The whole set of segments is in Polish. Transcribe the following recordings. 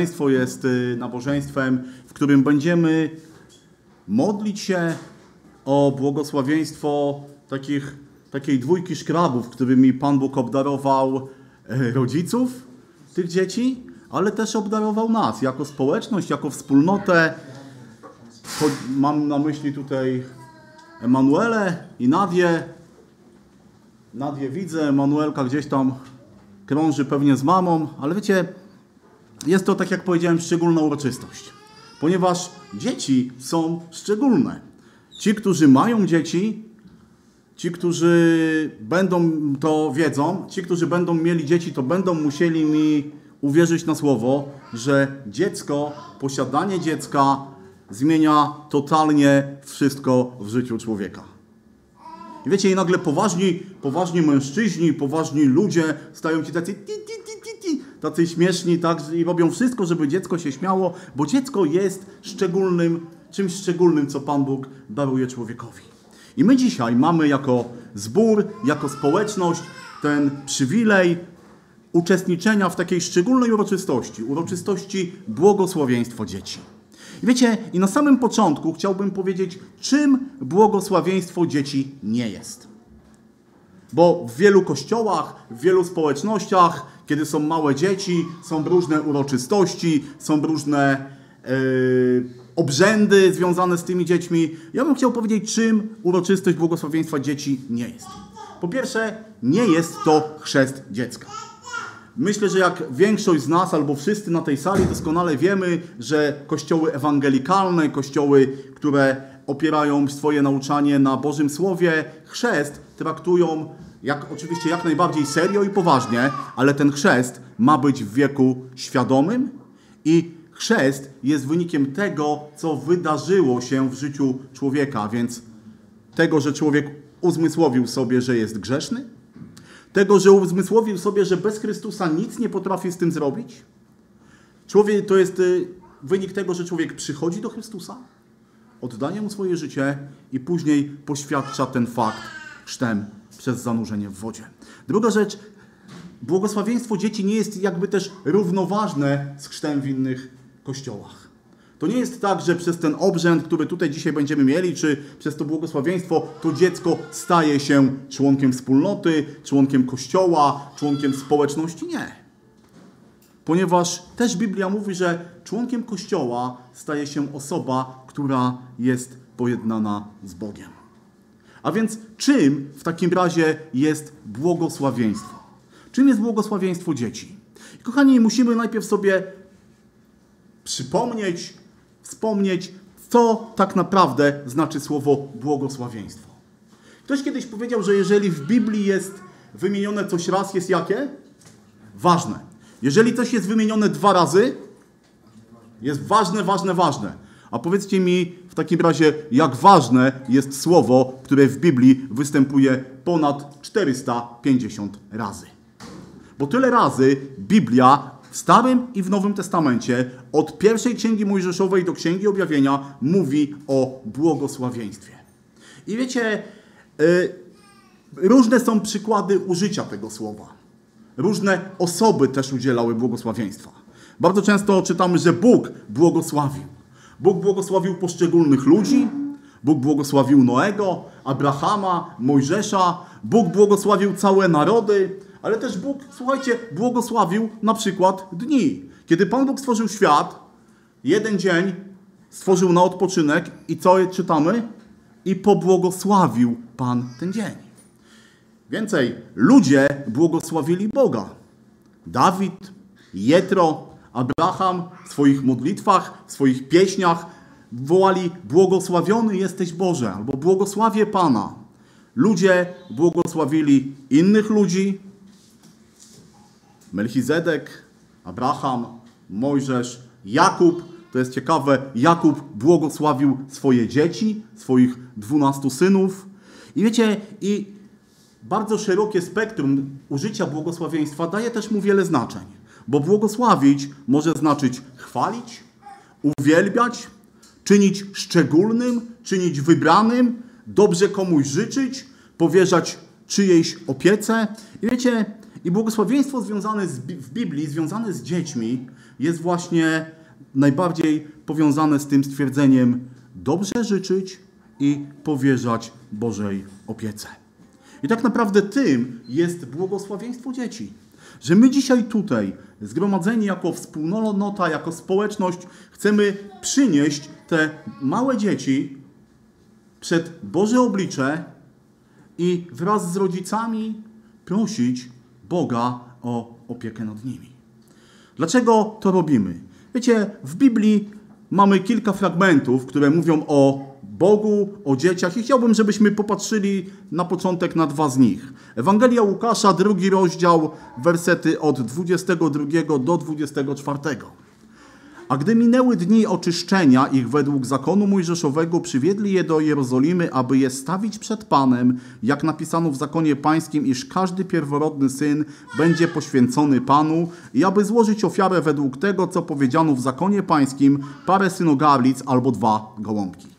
nabożeństwo jest y, nabożeństwem, w którym będziemy modlić się o błogosławieństwo takich, takiej dwójki szkrabów, którymi Pan Bóg obdarował e, rodziców tych dzieci, ale też obdarował nas jako społeczność, jako wspólnotę. Mam na myśli tutaj Emanuele i Nadię. Nadię widzę, Emanuelka gdzieś tam krąży pewnie z mamą, ale wiecie, jest to, tak jak powiedziałem, szczególna uroczystość, ponieważ dzieci są szczególne. Ci, którzy mają dzieci, ci, którzy będą to wiedzą, ci, którzy będą mieli dzieci, to będą musieli mi uwierzyć na słowo, że dziecko, posiadanie dziecka zmienia totalnie wszystko w życiu człowieka. I wiecie, i nagle poważni, poważni mężczyźni, poważni ludzie stają się tacy, ti, ti, tacy śmieszni tak, i robią wszystko, żeby dziecko się śmiało, bo dziecko jest szczególnym, czymś szczególnym, co Pan Bóg daruje człowiekowi. I my dzisiaj mamy jako zbór, jako społeczność ten przywilej uczestniczenia w takiej szczególnej uroczystości, uroczystości błogosławieństwa dzieci. I wiecie, i na samym początku chciałbym powiedzieć, czym błogosławieństwo dzieci nie jest. Bo w wielu kościołach, w wielu społecznościach, kiedy są małe dzieci, są różne uroczystości, są różne yy, obrzędy związane z tymi dziećmi. Ja bym chciał powiedzieć, czym uroczystość błogosławieństwa dzieci nie jest. Po pierwsze, nie jest to chrzest dziecka. Myślę, że jak większość z nas albo wszyscy na tej sali doskonale wiemy, że kościoły ewangelikalne, kościoły, które opierają swoje nauczanie na Bożym Słowie, chrzest traktują jak, oczywiście jak najbardziej serio i poważnie, ale ten chrzest ma być w wieku świadomym i chrzest jest wynikiem tego, co wydarzyło się w życiu człowieka, więc tego, że człowiek uzmysłowił sobie, że jest grzeszny, tego, że uzmysłowił sobie, że bez Chrystusa nic nie potrafi z tym zrobić. Człowiek to jest y, wynik tego, że człowiek przychodzi do Chrystusa, oddaje mu swoje życie i później poświadcza ten fakt chrztem przez zanurzenie w wodzie. Druga rzecz, błogosławieństwo dzieci nie jest jakby też równoważne z chrztem w innych kościołach. To nie jest tak, że przez ten obrzęd, który tutaj dzisiaj będziemy mieli, czy przez to błogosławieństwo, to dziecko staje się członkiem wspólnoty, członkiem kościoła, członkiem społeczności. Nie. Ponieważ też Biblia mówi, że członkiem kościoła staje się osoba, która jest pojednana z Bogiem. A więc czym w takim razie jest błogosławieństwo? Czym jest błogosławieństwo dzieci? Kochani, musimy najpierw sobie przypomnieć, wspomnieć, co tak naprawdę znaczy słowo błogosławieństwo. Ktoś kiedyś powiedział, że jeżeli w Biblii jest wymienione coś raz, jest jakie? Ważne. Jeżeli coś jest wymienione dwa razy, jest ważne, ważne, ważne. A powiedzcie mi w takim razie, jak ważne jest słowo, które w Biblii występuje ponad 450 razy. Bo tyle razy Biblia w Starym i w Nowym Testamencie, od pierwszej księgi Mojżeszowej do księgi objawienia, mówi o błogosławieństwie. I wiecie, yy, różne są przykłady użycia tego słowa. Różne osoby też udzielały błogosławieństwa. Bardzo często czytamy, że Bóg błogosławił. Bóg błogosławił poszczególnych ludzi, Bóg błogosławił Noego, Abrahama, Mojżesza, Bóg błogosławił całe narody, ale też Bóg, słuchajcie, błogosławił na przykład dni. Kiedy Pan Bóg stworzył świat, jeden dzień stworzył na odpoczynek i co czytamy? I pobłogosławił Pan ten dzień. Więcej, ludzie błogosławili Boga. Dawid, Jetro, Abraham w swoich modlitwach, w swoich pieśniach wołali błogosławiony jesteś Boże albo błogosławię Pana. Ludzie błogosławili innych ludzi, Melchizedek, Abraham, Mojżesz, Jakub. To jest ciekawe, Jakub błogosławił swoje dzieci, swoich dwunastu synów. I wiecie, i bardzo szerokie spektrum użycia błogosławieństwa daje też mu wiele znaczeń. Bo błogosławić może znaczyć chwalić, uwielbiać, czynić szczególnym, czynić wybranym, dobrze komuś życzyć, powierzać czyjejś opiece. I wiecie, i błogosławieństwo związane z, w Biblii, związane z dziećmi, jest właśnie najbardziej powiązane z tym stwierdzeniem dobrze życzyć i powierzać Bożej opiece. I tak naprawdę tym jest błogosławieństwo dzieci. Że my dzisiaj tutaj, zgromadzeni jako wspólnota, jako społeczność, chcemy przynieść te małe dzieci przed Boże oblicze i wraz z rodzicami prosić Boga o opiekę nad nimi. Dlaczego to robimy? Wiecie, w Biblii mamy kilka fragmentów, które mówią o Bogu, o dzieciach i chciałbym, żebyśmy popatrzyli na początek na dwa z nich. Ewangelia Łukasza, drugi rozdział, wersety od 22 do 24. A gdy minęły dni oczyszczenia ich według zakonu mojżeszowego, przywiedli je do Jerozolimy, aby je stawić przed Panem, jak napisano w zakonie pańskim, iż każdy pierworodny syn będzie poświęcony Panu i aby złożyć ofiarę według tego, co powiedziano w zakonie pańskim, parę synogarlic albo dwa gołąbki.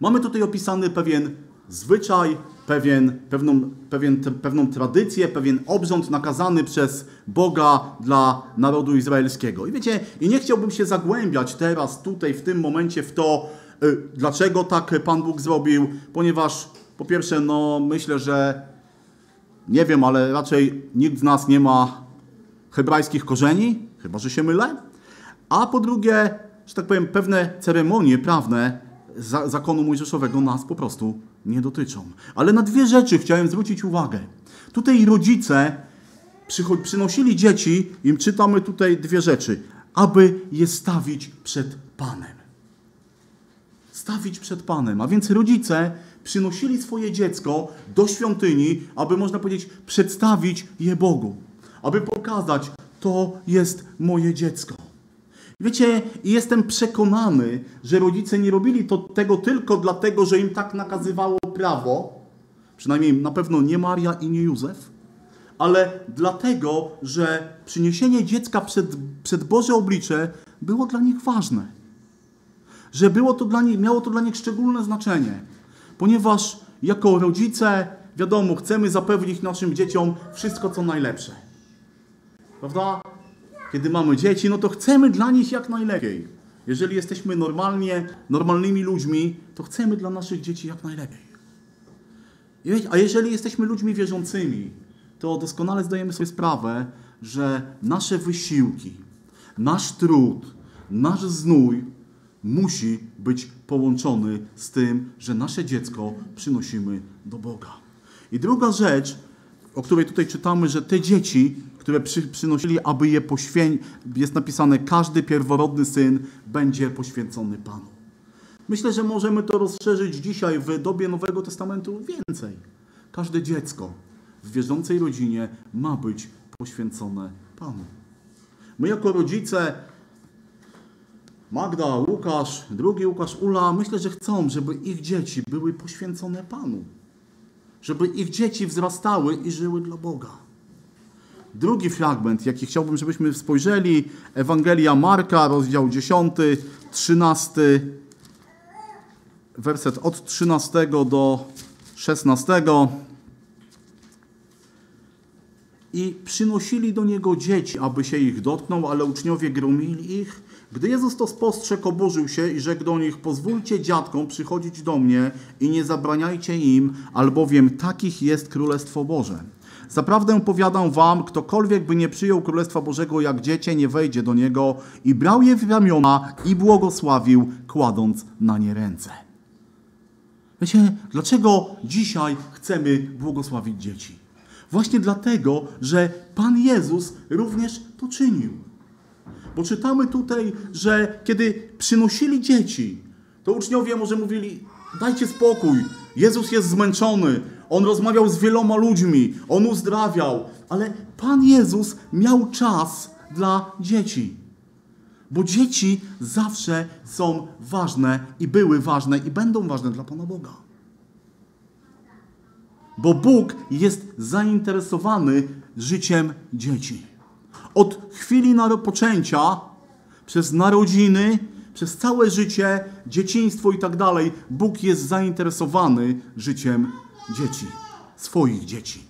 Mamy tutaj opisany pewien zwyczaj, pewien, pewną, pewien, pewną tradycję, pewien obrząd nakazany przez Boga dla narodu izraelskiego. I wiecie, i nie chciałbym się zagłębiać teraz, tutaj, w tym momencie w to, y, dlaczego tak Pan Bóg zrobił, ponieważ po pierwsze, no myślę, że nie wiem, ale raczej nikt z nas nie ma hebrajskich korzeni, chyba że się mylę. A po drugie, że tak powiem, pewne ceremonie prawne zakonu mojżeszowego nas po prostu nie dotyczą. Ale na dwie rzeczy chciałem zwrócić uwagę. Tutaj rodzice przynosili dzieci, im czytamy tutaj dwie rzeczy, aby je stawić przed Panem. Stawić przed Panem. A więc rodzice przynosili swoje dziecko do świątyni, aby można powiedzieć, przedstawić je Bogu. Aby pokazać, to jest moje dziecko. Wiecie, jestem przekonany, że rodzice nie robili to, tego tylko dlatego, że im tak nakazywało prawo, przynajmniej na pewno nie Maria i nie Józef, ale dlatego, że przyniesienie dziecka przed, przed Boże oblicze było dla nich ważne. Że było to dla nich, miało to dla nich szczególne znaczenie, ponieważ jako rodzice, wiadomo, chcemy zapewnić naszym dzieciom wszystko, co najlepsze. Prawda? Kiedy mamy dzieci, no to chcemy dla nich jak najlepiej. Jeżeli jesteśmy normalnie, normalnymi ludźmi, to chcemy dla naszych dzieci jak najlepiej. A jeżeli jesteśmy ludźmi wierzącymi, to doskonale zdajemy sobie sprawę, że nasze wysiłki, nasz trud, nasz znój musi być połączony z tym, że nasze dziecko przynosimy do Boga. I druga rzecz, o której tutaj czytamy, że te dzieci które przy, przynosili, aby je poświęcić. Jest napisane, każdy pierworodny syn będzie poświęcony Panu. Myślę, że możemy to rozszerzyć dzisiaj w dobie Nowego Testamentu więcej. Każde dziecko w wierzącej rodzinie ma być poświęcone Panu. My jako rodzice, Magda, Łukasz, drugi Łukasz, Ula, myślę, że chcą, żeby ich dzieci były poświęcone Panu. Żeby ich dzieci wzrastały i żyły dla Boga. Drugi fragment, jaki chciałbym, żebyśmy spojrzeli, Ewangelia Marka, rozdział 10, 13, werset od 13 do 16. I przynosili do niego dzieci, aby się ich dotknął, ale uczniowie gromili ich. Gdy Jezus to spostrzegł, oburzył się i rzekł do nich: Pozwólcie dziadkom przychodzić do mnie i nie zabraniajcie im, albowiem takich jest Królestwo Boże. Zaprawdę powiadam wam, ktokolwiek by nie przyjął Królestwa Bożego jak dziecię, nie wejdzie do niego i brał je w ramiona i błogosławił, kładąc na nie ręce. Wiecie, dlaczego dzisiaj chcemy błogosławić dzieci? Właśnie dlatego, że Pan Jezus również to czynił. Bo czytamy tutaj, że kiedy przynosili dzieci, to uczniowie może mówili: Dajcie spokój, Jezus jest zmęczony, on rozmawiał z wieloma ludźmi, on uzdrawiał, ale Pan Jezus miał czas dla dzieci. Bo dzieci zawsze są ważne i były ważne i będą ważne dla Pana Boga. Bo Bóg jest zainteresowany życiem dzieci. Od chwili poczęcia, przez narodziny, przez całe życie, dzieciństwo i tak dalej, Bóg jest zainteresowany życiem dzieci, swoich dzieci.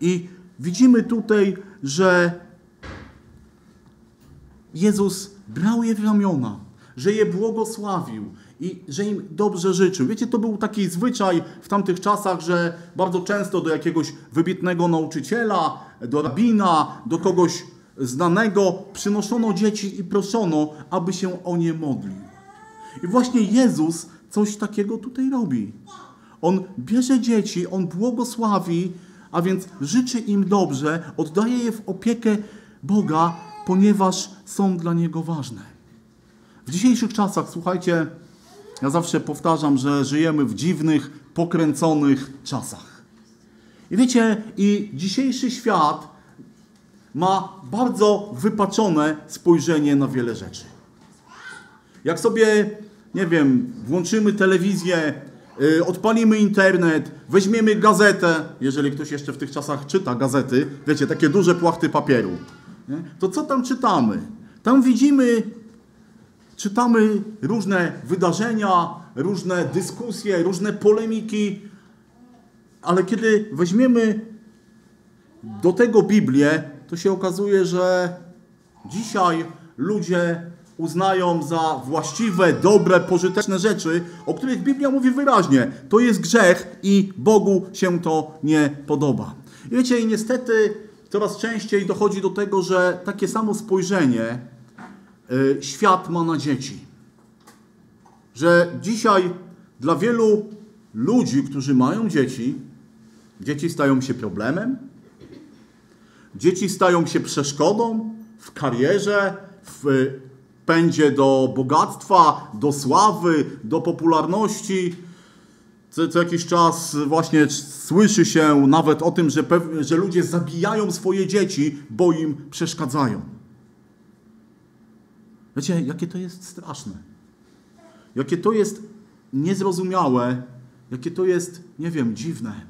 I widzimy tutaj, że Jezus brał je w ramiona, że je błogosławił i że im dobrze życzył. Wiecie, to był taki zwyczaj w tamtych czasach, że bardzo często do jakiegoś wybitnego nauczyciela, do rabina, do kogoś znanego przynoszono dzieci i proszono, aby się o nie modlił. I właśnie Jezus coś takiego tutaj robi. On bierze dzieci, on błogosławi, a więc życzy im dobrze, oddaje je w opiekę Boga, ponieważ są dla Niego ważne. W dzisiejszych czasach, słuchajcie, ja zawsze powtarzam, że żyjemy w dziwnych, pokręconych czasach. I wiecie, i dzisiejszy świat ma bardzo wypaczone spojrzenie na wiele rzeczy. Jak sobie, nie wiem, włączymy telewizję, odpalimy internet, weźmiemy gazetę, jeżeli ktoś jeszcze w tych czasach czyta gazety, wiecie, takie duże płachty papieru, nie? to co tam czytamy? Tam widzimy, czytamy różne wydarzenia, różne dyskusje, różne polemiki, ale kiedy weźmiemy do tego Biblię, to się okazuje, że dzisiaj ludzie uznają za właściwe, dobre, pożyteczne rzeczy, o których Biblia mówi wyraźnie. To jest grzech i Bogu się to nie podoba. I wiecie, i niestety coraz częściej dochodzi do tego, że takie samo spojrzenie y, świat ma na dzieci. Że dzisiaj dla wielu ludzi, którzy mają dzieci, dzieci stają się problemem, dzieci stają się przeszkodą w karierze, w pędzie do bogactwa, do sławy, do popularności. Co, co jakiś czas właśnie słyszy się nawet o tym, że, że ludzie zabijają swoje dzieci, bo im przeszkadzają. Wiecie, jakie to jest straszne. Jakie to jest niezrozumiałe, jakie to jest, nie wiem, dziwne.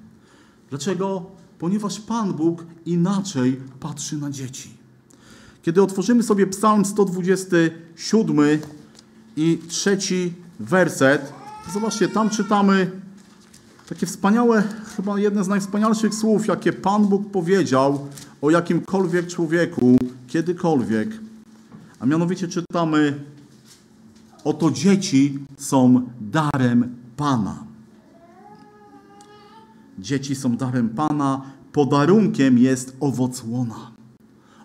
Dlaczego? Ponieważ Pan Bóg inaczej patrzy na dzieci. Kiedy otworzymy sobie Psalm 127 i trzeci werset, to zobaczcie, tam czytamy takie wspaniałe, chyba jedne z najwspanialszych słów, jakie Pan Bóg powiedział o jakimkolwiek człowieku, kiedykolwiek. A mianowicie czytamy, oto dzieci są darem Pana. Dzieci są darem Pana, podarunkiem jest owoc łona.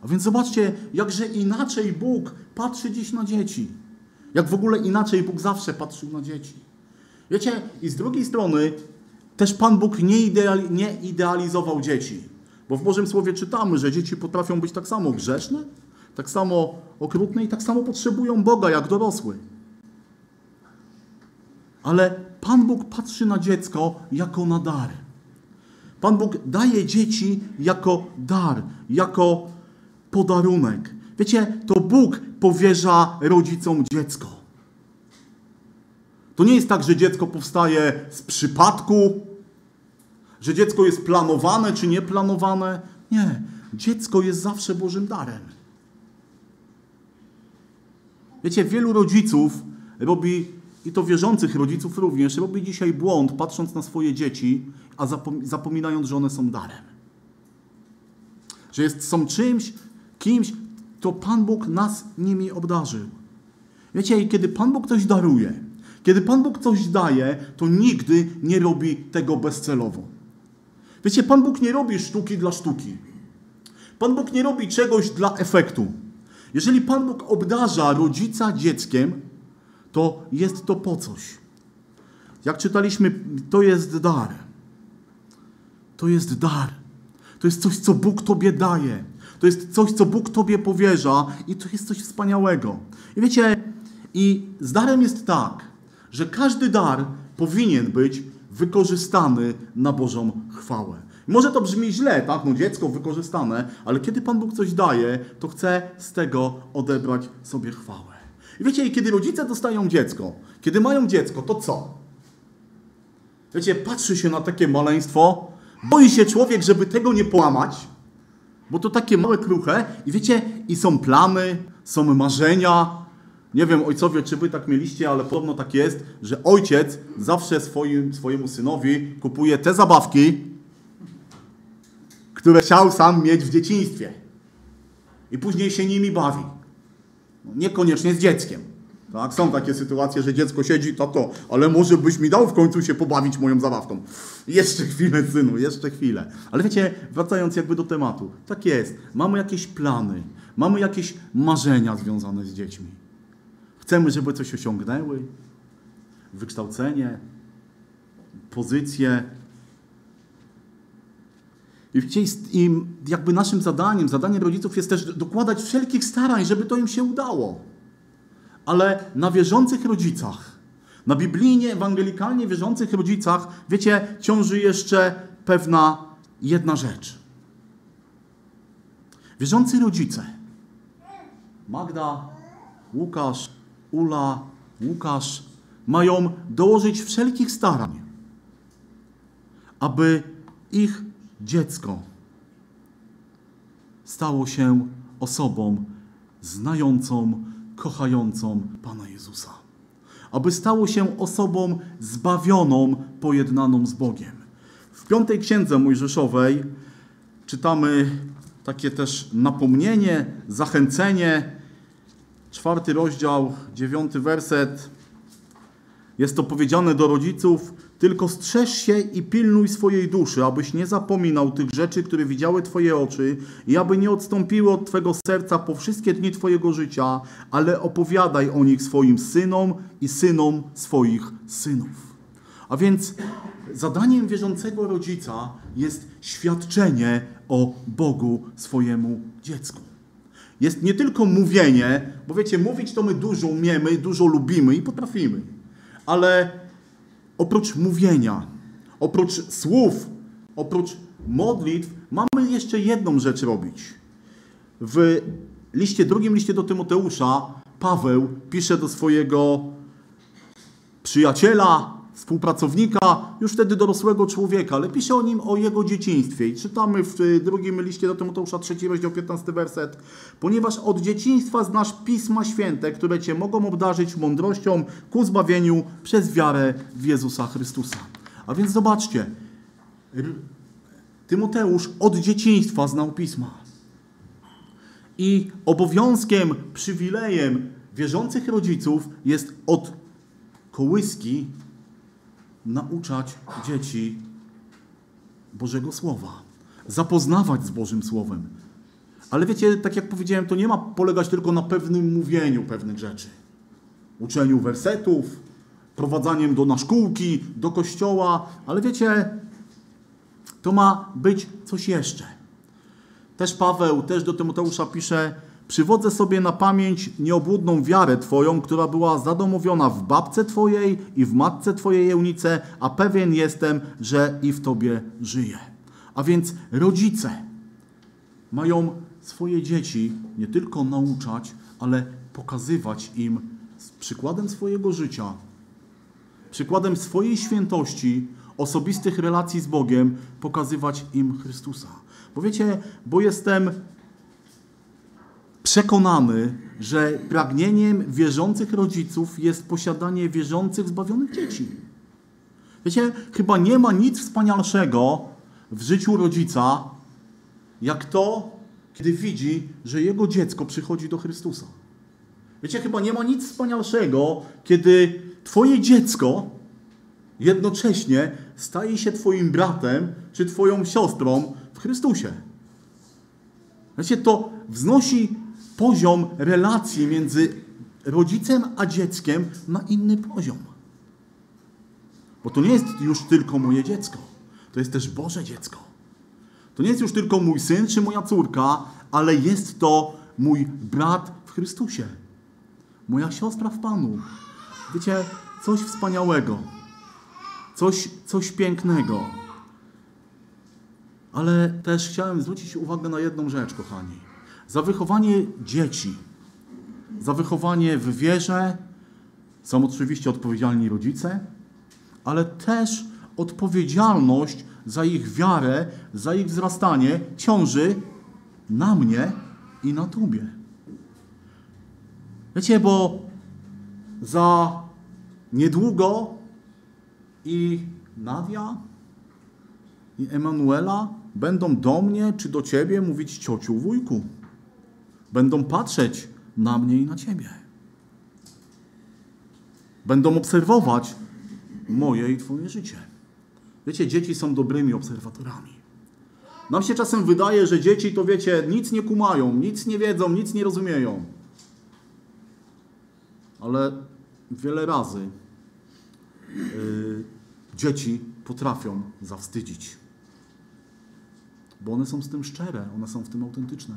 A więc zobaczcie, jakże inaczej Bóg patrzy dziś na dzieci. Jak w ogóle inaczej Bóg zawsze patrzył na dzieci. Wiecie, i z drugiej strony też Pan Bóg nie, ideali, nie idealizował dzieci. Bo w Bożym Słowie czytamy, że dzieci potrafią być tak samo grzeszne, tak samo okrutne i tak samo potrzebują Boga jak dorosły. Ale Pan Bóg patrzy na dziecko jako na dar. Pan Bóg daje dzieci jako dar, jako podarunek. Wiecie, to Bóg powierza rodzicom dziecko. To nie jest tak, że dziecko powstaje z przypadku, że dziecko jest planowane czy nieplanowane. Nie, dziecko jest zawsze Bożym darem. Wiecie, wielu rodziców robi, i to wierzących rodziców również, robi dzisiaj błąd, patrząc na swoje dzieci, a zapominając, że one są darem. Że jest, są czymś, kimś, to Pan Bóg nas nimi obdarzył. Wiecie, kiedy Pan Bóg coś daruje, kiedy Pan Bóg coś daje, to nigdy nie robi tego bezcelowo. Wiecie, Pan Bóg nie robi sztuki dla sztuki. Pan Bóg nie robi czegoś dla efektu. Jeżeli Pan Bóg obdarza rodzica dzieckiem, to jest to po coś. Jak czytaliśmy, to jest dar. To jest dar. To jest coś, co Bóg Tobie daje. To jest coś, co Bóg Tobie powierza i to jest coś wspaniałego. I wiecie, i z darem jest tak, że każdy dar powinien być wykorzystany na Bożą chwałę. Może to brzmi źle, tak? No dziecko wykorzystane, ale kiedy Pan Bóg coś daje, to chce z tego odebrać sobie chwałę. I wiecie, kiedy rodzice dostają dziecko, kiedy mają dziecko, to co? Wiecie, patrzy się na takie maleństwo, boi się człowiek, żeby tego nie połamać, bo to takie małe, kruche i wiecie, i są plany, są marzenia. Nie wiem, ojcowie, czy wy tak mieliście, ale podobno tak jest, że ojciec zawsze swoim, swojemu synowi kupuje te zabawki, które chciał sam mieć w dzieciństwie. I później się nimi bawi. No, niekoniecznie z dzieckiem. Tak? Są takie sytuacje, że dziecko siedzi, tato, ale może byś mi dał w końcu się pobawić moją zabawką. Jeszcze chwilę, synu, jeszcze chwilę. Ale wiecie, wracając jakby do tematu, tak jest. Mamy jakieś plany, mamy jakieś marzenia związane z dziećmi. Chcemy, żeby coś osiągnęły, wykształcenie, pozycję. I wiecie, jakby naszym zadaniem, zadaniem rodziców jest też dokładać wszelkich starań, żeby to im się udało. Ale na wierzących rodzicach, na biblijnie, ewangelikalnie wierzących rodzicach, wiecie, ciąży jeszcze pewna jedna rzecz. Wierzący rodzice, Magda, Łukasz, Ula, Łukasz, mają dołożyć wszelkich starań, aby ich dziecko stało się osobą znającą, kochającą Pana Jezusa. Aby stało się osobą zbawioną, pojednaną z Bogiem. W piątej księdze Mojżeszowej czytamy takie też napomnienie, zachęcenie. Czwarty rozdział, dziewiąty werset. Jest to powiedziane do rodziców: Tylko strzeż się i pilnuj swojej duszy, abyś nie zapominał tych rzeczy, które widziały Twoje oczy, i aby nie odstąpiły od Twego serca po wszystkie dni Twojego życia, ale opowiadaj o nich swoim synom i synom swoich synów. A więc zadaniem wierzącego rodzica jest świadczenie o Bogu swojemu dziecku. Jest nie tylko mówienie, bo wiecie, mówić to my dużo umiemy, dużo lubimy i potrafimy ale oprócz mówienia, oprócz słów, oprócz modlitw, mamy jeszcze jedną rzecz robić. W liście, drugim liście do Tymoteusza Paweł pisze do swojego przyjaciela, współpracownika, już wtedy dorosłego człowieka, ale pisze o nim, o jego dzieciństwie. I czytamy w drugim liście do Tymoteusza, trzeci rozdział, 15 werset. Ponieważ od dzieciństwa znasz Pisma Święte, które Cię mogą obdarzyć mądrością ku zbawieniu przez wiarę w Jezusa Chrystusa. A więc zobaczcie, Tymoteusz od dzieciństwa znał Pisma. I obowiązkiem, przywilejem wierzących rodziców jest od kołyski nauczać dzieci Bożego Słowa, zapoznawać z Bożym Słowem. Ale wiecie, tak jak powiedziałem, to nie ma polegać tylko na pewnym mówieniu pewnych rzeczy. Uczeniu wersetów, prowadzaniem do naszkółki, do kościoła, ale wiecie, to ma być coś jeszcze. Też Paweł, też do Tymoteusza pisze, Przywodzę sobie na pamięć nieobłudną wiarę Twoją, która była zadomowiona w babce Twojej i w matce Twojej Eunice, a pewien jestem, że i w Tobie żyje. A więc rodzice mają swoje dzieci nie tylko nauczać, ale pokazywać im z przykładem swojego życia, przykładem swojej świętości, osobistych relacji z Bogiem, pokazywać im Chrystusa. Bo wiecie, bo jestem przekonany, że pragnieniem wierzących rodziców jest posiadanie wierzących, zbawionych dzieci. Wiecie, chyba nie ma nic wspanialszego w życiu rodzica, jak to, kiedy widzi, że jego dziecko przychodzi do Chrystusa. Wiecie, chyba nie ma nic wspanialszego, kiedy Twoje dziecko jednocześnie staje się Twoim bratem czy Twoją siostrą w Chrystusie. Wiecie, to wznosi poziom relacji między rodzicem a dzieckiem na inny poziom. Bo to nie jest już tylko moje dziecko, to jest też Boże dziecko. To nie jest już tylko mój syn czy moja córka, ale jest to mój brat w Chrystusie. Moja siostra w Panu. Wiecie, coś wspaniałego. Coś, coś pięknego. Ale też chciałem zwrócić uwagę na jedną rzecz, kochani. Za wychowanie dzieci, za wychowanie w wierze są oczywiście odpowiedzialni rodzice, ale też odpowiedzialność za ich wiarę, za ich wzrastanie ciąży na mnie i na Tobie. Wiecie, bo za niedługo i Nadia i Emanuela będą do mnie czy do Ciebie mówić ciociu, wujku. Będą patrzeć na mnie i na ciebie. Będą obserwować moje i twoje życie. Wiecie, dzieci są dobrymi obserwatorami. Nam się czasem wydaje, że dzieci to wiecie, nic nie kumają, nic nie wiedzą, nic nie rozumieją. Ale wiele razy yy, dzieci potrafią zawstydzić. Bo one są z tym szczere, one są w tym autentyczne.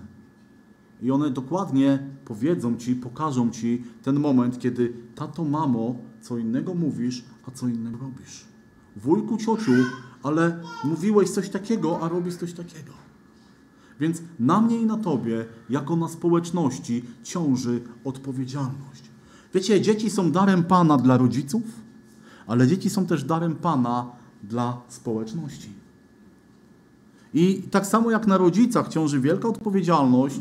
I one dokładnie powiedzą ci, pokażą ci ten moment, kiedy tato, mamo, co innego mówisz, a co innego robisz. Wujku, ciociu, ale mówiłeś coś takiego, a robisz coś takiego. Więc na mnie i na tobie, jako na społeczności, ciąży odpowiedzialność. Wiecie, dzieci są darem Pana dla rodziców, ale dzieci są też darem Pana dla społeczności. I tak samo jak na rodzicach ciąży wielka odpowiedzialność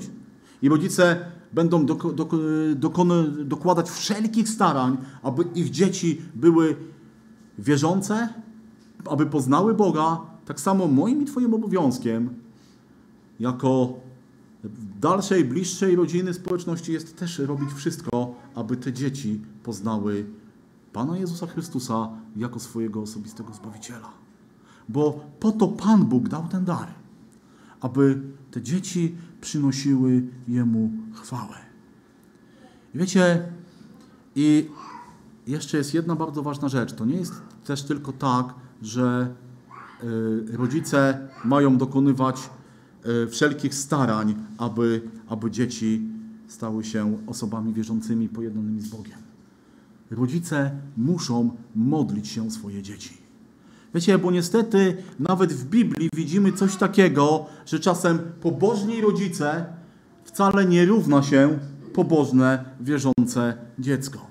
i rodzice będą doko, doko, dokony, dokładać wszelkich starań, aby ich dzieci były wierzące, aby poznały Boga, tak samo moim i Twoim obowiązkiem, jako dalszej, bliższej rodziny, społeczności jest też robić wszystko, aby te dzieci poznały Pana Jezusa Chrystusa jako swojego osobistego Zbawiciela. Bo po to Pan Bóg dał ten dar, aby te dzieci przynosiły Jemu chwałę. Wiecie, i jeszcze jest jedna bardzo ważna rzecz. To nie jest też tylko tak, że y, rodzice mają dokonywać y, wszelkich starań, aby, aby dzieci stały się osobami wierzącymi, pojednanymi z Bogiem. Rodzice muszą modlić się o swoje dzieci. Wiecie, bo niestety nawet w Biblii widzimy coś takiego, że czasem pobożni rodzice wcale nie równa się pobożne, wierzące dziecko.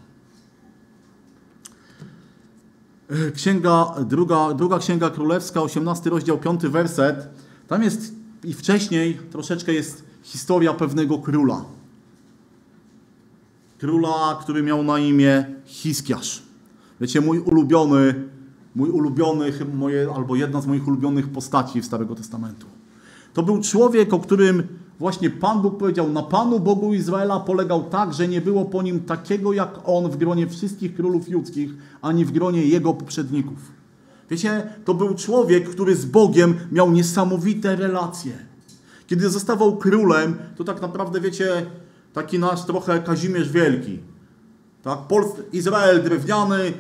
Księga, druga, druga Księga Królewska, 18 rozdział, 5 werset. Tam jest i wcześniej troszeczkę jest historia pewnego króla. Króla, który miał na imię Hiskiarz. Wiecie, mój ulubiony, mój ulubiony, moje, albo jedna z moich ulubionych postaci w Starego Testamentu. To był człowiek, o którym właśnie Pan Bóg powiedział, na Panu Bogu Izraela polegał tak, że nie było po nim takiego jak on w gronie wszystkich królów judzkich, ani w gronie jego poprzedników. Wiecie, to był człowiek, który z Bogiem miał niesamowite relacje. Kiedy zostawał królem, to tak naprawdę, wiecie, taki nasz trochę Kazimierz Wielki. Tak? Izrael drewniany,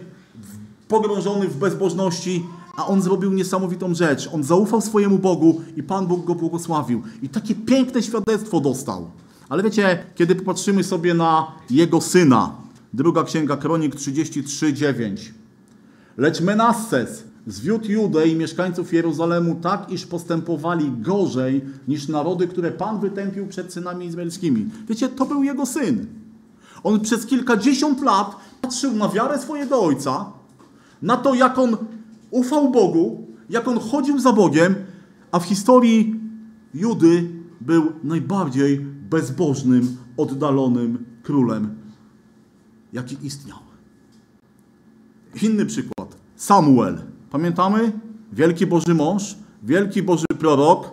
pogrążony w bezbożności, a on zrobił niesamowitą rzecz. On zaufał swojemu Bogu i Pan Bóg go błogosławił. I takie piękne świadectwo dostał. Ale wiecie, kiedy popatrzymy sobie na jego syna, druga księga Kronik 33:9. Lecz Menasses zwiódł Judę i mieszkańców Jeruzalemu tak, iż postępowali gorzej niż narody, które Pan wytępił przed synami izraelskimi. Wiecie, to był jego syn. On przez kilkadziesiąt lat patrzył na wiarę swojego ojca, na to, jak on ufał Bogu, jak on chodził za Bogiem, a w historii Judy był najbardziej bezbożnym, oddalonym królem, jaki istniał. Inny przykład. Samuel. Pamiętamy? Wielki Boży mąż, wielki Boży prorok.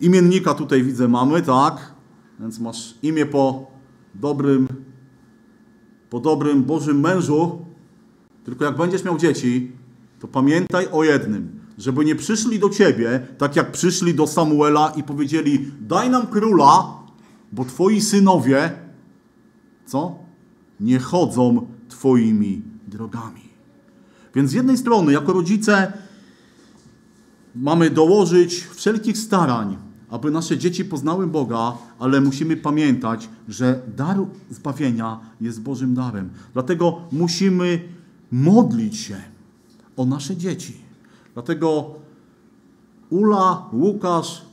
Imiennika tutaj widzę mamy, tak? Więc masz imię po dobrym, po dobrym Bożym mężu, tylko jak będziesz miał dzieci, to pamiętaj o jednym, żeby nie przyszli do ciebie, tak jak przyszli do Samuela i powiedzieli: Daj nam króla, bo twoi synowie, co? Nie chodzą twoimi drogami. Więc z jednej strony, jako rodzice, mamy dołożyć wszelkich starań, aby nasze dzieci poznały Boga, ale musimy pamiętać, że dar zbawienia jest Bożym darem. Dlatego musimy modlić się o nasze dzieci. Dlatego Ula, Łukasz,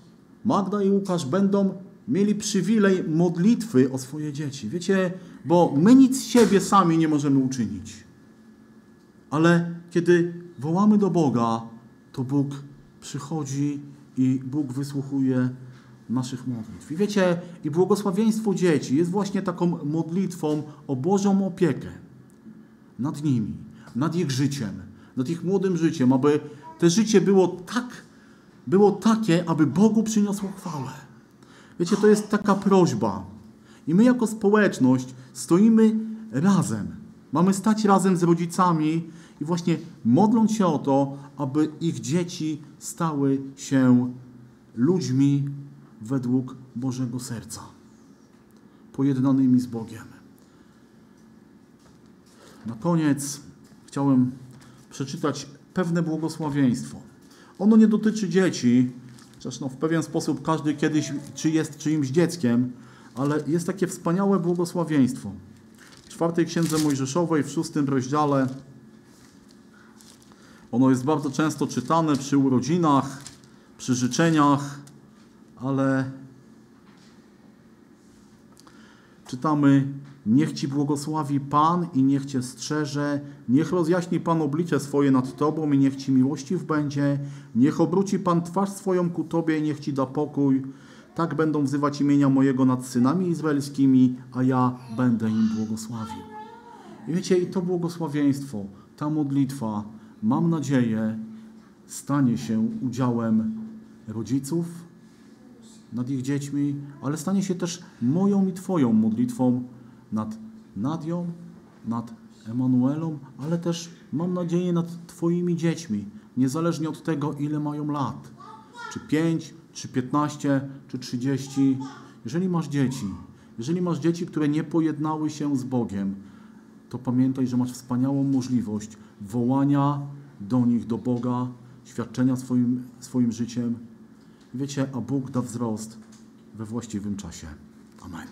Magda i Łukasz będą mieli przywilej modlitwy o swoje dzieci. Wiecie, bo my nic siebie sami nie możemy uczynić. Ale kiedy wołamy do Boga, to Bóg przychodzi i Bóg wysłuchuje naszych modlitw. I wiecie, i błogosławieństwo dzieci jest właśnie taką modlitwą o Bożą opiekę nad nimi, nad ich życiem, nad ich młodym życiem, aby te życie było tak, było takie, aby Bogu przyniosło chwałę. Wiecie, to jest taka prośba. I my jako społeczność stoimy razem. Mamy stać razem z rodzicami i właśnie modląc się o to, aby ich dzieci stały się ludźmi według Bożego serca, pojednanymi z Bogiem. Na koniec chciałem przeczytać pewne błogosławieństwo. Ono nie dotyczy dzieci, chociaż no w pewien sposób każdy kiedyś czy jest czyimś dzieckiem, ale jest takie wspaniałe błogosławieństwo. W czwartej księdze Mojżeszowej, w szóstym rozdziale, ono jest bardzo często czytane przy urodzinach, przy życzeniach, ale czytamy: Niech ci błogosławi Pan i niech cię strzeże, niech rozjaśni Pan oblicze swoje nad tobą i niech ci miłościw będzie, niech obróci Pan twarz swoją ku tobie i niech ci da pokój. Tak będą wzywać imienia mojego nad synami izraelskimi, a ja będę im błogosławił. I wiecie, i to błogosławieństwo, ta modlitwa, mam nadzieję, stanie się udziałem rodziców nad ich dziećmi, ale stanie się też moją i Twoją modlitwą nad Nadią, nad Emanuelą, ale też mam nadzieję nad Twoimi dziećmi, niezależnie od tego, ile mają lat. Czy 5, czy 15, czy 30. Jeżeli masz dzieci, jeżeli masz dzieci, które nie pojednały się z Bogiem, to pamiętaj, że masz wspaniałą możliwość wołania do nich, do Boga, świadczenia swoim, swoim życiem. Wiecie, a Bóg da wzrost we właściwym czasie. Amen.